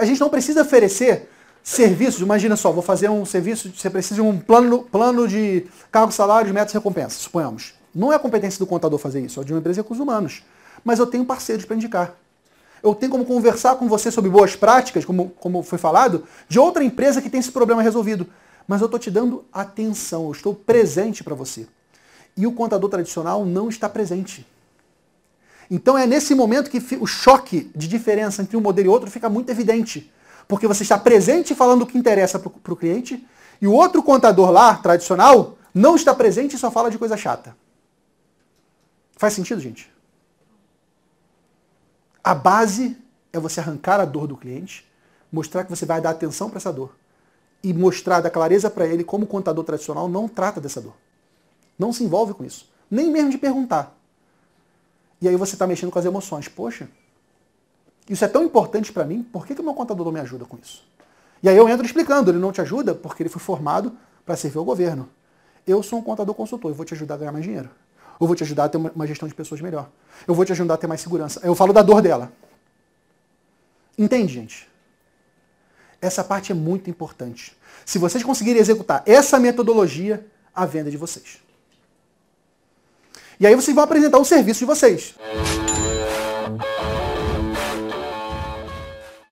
a gente não precisa oferecer serviços. Imagina só, vou fazer um serviço, você precisa de um plano, plano de cargo, salários, metas recompensas, suponhamos. Não é competência do contador fazer isso, é de uma empresa de recursos humanos. Mas eu tenho parceiros para indicar. Eu tenho como conversar com você sobre boas práticas, como, como foi falado, de outra empresa que tem esse problema resolvido. Mas eu estou te dando atenção, eu estou presente para você. E o contador tradicional não está presente. Então é nesse momento que o choque de diferença entre um modelo e outro fica muito evidente. Porque você está presente falando o que interessa para o cliente, e o outro contador lá, tradicional, não está presente e só fala de coisa chata. Faz sentido, gente? A base é você arrancar a dor do cliente, mostrar que você vai dar atenção para essa dor e mostrar da clareza para ele como o contador tradicional não trata dessa dor. Não se envolve com isso. Nem mesmo de perguntar. E aí você está mexendo com as emoções. Poxa, isso é tão importante para mim, por que, o meu contador não me ajuda com isso? E aí eu entro explicando, ele não te ajuda porque ele foi formado para servir ao governo. Eu sou um contador consultor, eu vou te ajudar a ganhar mais dinheiro. Eu vou te ajudar a ter uma gestão de pessoas melhor. Eu vou te ajudar a ter mais segurança. Eu falo da dor dela. Entende, gente? Essa parte é muito importante. Se vocês conseguirem executar essa metodologia, a venda é de vocês. E aí vocês vão apresentar o serviço de vocês.